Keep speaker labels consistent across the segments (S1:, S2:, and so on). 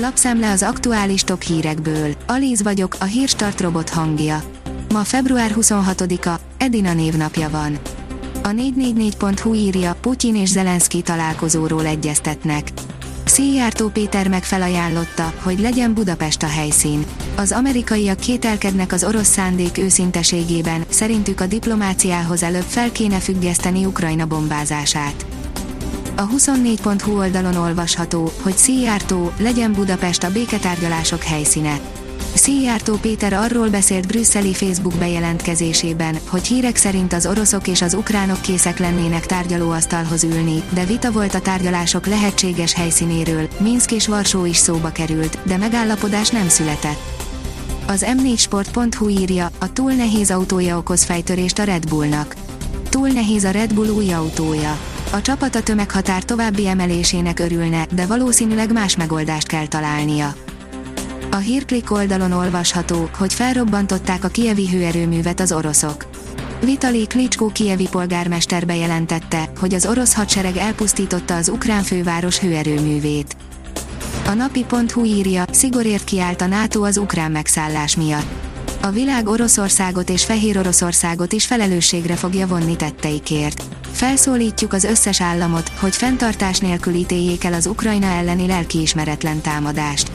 S1: Lapszemle az aktuális top hírekből. Alíz vagyok, a hírstart robot hangja. Ma február 26-a, Edina névnapja van. A 444.hu írja, Putyin és Zelenszky találkozóról egyeztetnek. Szijjártó Péter meg felajánlotta, hogy legyen Budapest a helyszín. Az amerikaiak kételkednek az orosz szándék őszinteségében, szerintük a diplomáciához előbb fel kéne függeszteni Ukrajna bombázását. A 24.hu oldalon olvasható, hogy Szijjártó legyen Budapest a béketárgyalások helyszíne. Szijjártó Péter arról beszélt brüsszeli Facebook bejelentkezésében, hogy hírek szerint az oroszok és az ukránok készek lennének tárgyalóasztalhoz ülni, de vita volt a tárgyalások lehetséges helyszínéről, Minsk és Varsó is szóba került, de megállapodás nem született. Az m4sport.hu írja, a túl nehéz autója okoz fejtörést a Red Bullnak. Túl nehéz a Red Bull új autója. A csapat a tömeghatár további emelésének örülne, de valószínűleg más megoldást kell találnia. A hírklik oldalon olvasható, hogy felrobbantották a kievi hőerőművet az oroszok. Vitali Klitschko kievi polgármester bejelentette, hogy az orosz hadsereg elpusztította az ukrán főváros hőerőművét. A napi.hu írja, szigorért kiállt a NATO az ukrán megszállás miatt. A világ Oroszországot és Fehér Oroszországot is felelősségre fogja vonni tetteikért. Felszólítjuk az összes államot, hogy fenntartás nélkül ítéljék el az Ukrajna elleni lelkiismeretlen támadást.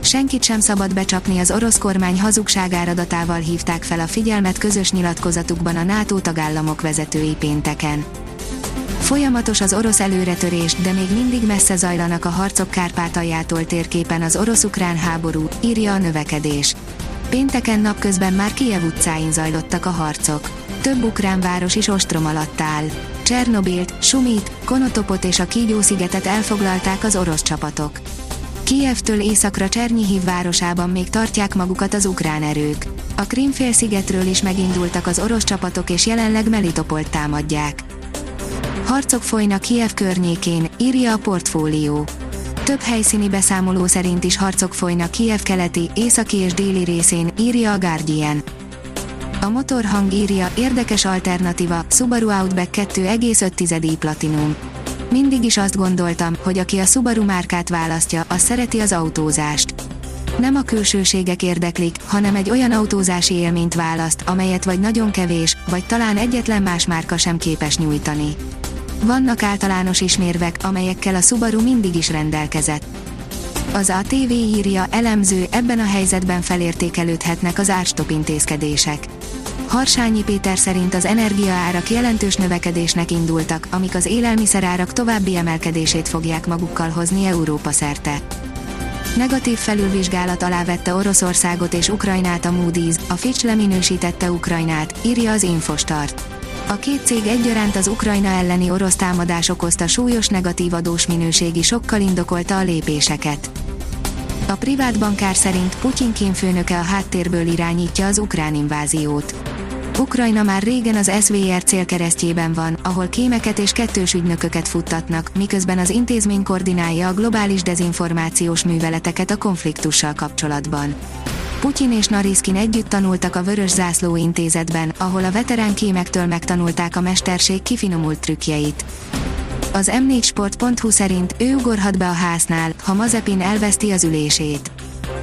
S1: Senkit sem szabad becsapni az orosz kormány hazugságáradatával hívták fel a figyelmet közös nyilatkozatukban a NATO tagállamok vezetői pénteken. Folyamatos az orosz előretörés, de még mindig messze zajlanak a harcok Kárpátaljától térképen az orosz-ukrán háború, írja a növekedés. Pénteken napközben már Kiev utcáin zajlottak a harcok. Több ukrán város is ostrom alatt áll. Csernobilt, Sumit, Konotopot és a Kígyó-szigetet elfoglalták az orosz csapatok. Kijevtől északra Csernyihiv városában még tartják magukat az ukrán erők. A Krimfél-szigetről is megindultak az orosz csapatok és jelenleg Melitopolt támadják. Harcok folynak Kiev környékén, írja a portfólió. Több helyszíni beszámoló szerint is harcok folynak Kiev keleti, északi és déli részén, írja a Guardian. A motorhang írja, érdekes alternatíva, Subaru Outback 2,5 Platinum. Mindig is azt gondoltam, hogy aki a Subaru márkát választja, az szereti az autózást. Nem a külsőségek érdeklik, hanem egy olyan autózási élményt választ, amelyet vagy nagyon kevés, vagy talán egyetlen más márka sem képes nyújtani. Vannak általános ismérvek, amelyekkel a Subaru mindig is rendelkezett. Az ATV írja, elemző, ebben a helyzetben felértékelődhetnek az árstop intézkedések. Harsányi Péter szerint az energiaárak jelentős növekedésnek indultak, amik az élelmiszerárak további emelkedését fogják magukkal hozni Európa szerte. Negatív felülvizsgálat alá vette Oroszországot és Ukrajnát a Moody's, a Fitch leminősítette Ukrajnát, írja az Infostart. A két cég egyaránt az Ukrajna elleni orosz támadás okozta súlyos negatív adós minőségi sokkal indokolta a lépéseket. A privát bankár szerint Putyin kémfőnöke a háttérből irányítja az ukrán inváziót. Ukrajna már régen az SVR célkeresztjében van, ahol kémeket és kettős ügynököket futtatnak, miközben az intézmény koordinálja a globális dezinformációs műveleteket a konfliktussal kapcsolatban. Putyin és Nariskin együtt tanultak a Vörös Zászló intézetben, ahol a veterán kémektől megtanulták a mesterség kifinomult trükkjeit. Az m4sport.hu szerint ő ugorhat be a háznál, ha Mazepin elveszti az ülését.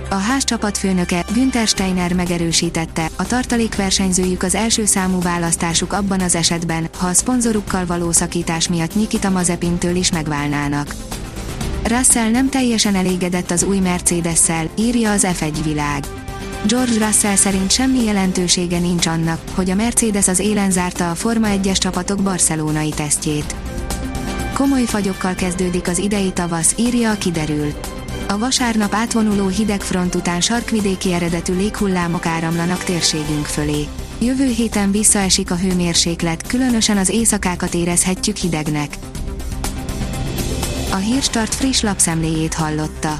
S1: A ház csapatfőnöke, Günther Steiner megerősítette, a tartalékversenyzőjük az első számú választásuk abban az esetben, ha a szponzorukkal való szakítás miatt Nikita Mazepintől is megválnának. Russell nem teljesen elégedett az új Mercedes-szel, írja az F1 világ. George Russell szerint semmi jelentősége nincs annak, hogy a Mercedes az élen zárta a Forma 1-es csapatok barcelonai tesztjét. Komoly fagyokkal kezdődik az idei tavasz, írja a kiderül. A vasárnap átvonuló hideg front után sarkvidéki eredetű léghullámok áramlanak térségünk fölé. Jövő héten visszaesik a hőmérséklet, különösen az éjszakákat érezhetjük hidegnek. A Hírstart friss lapszemléjét hallotta.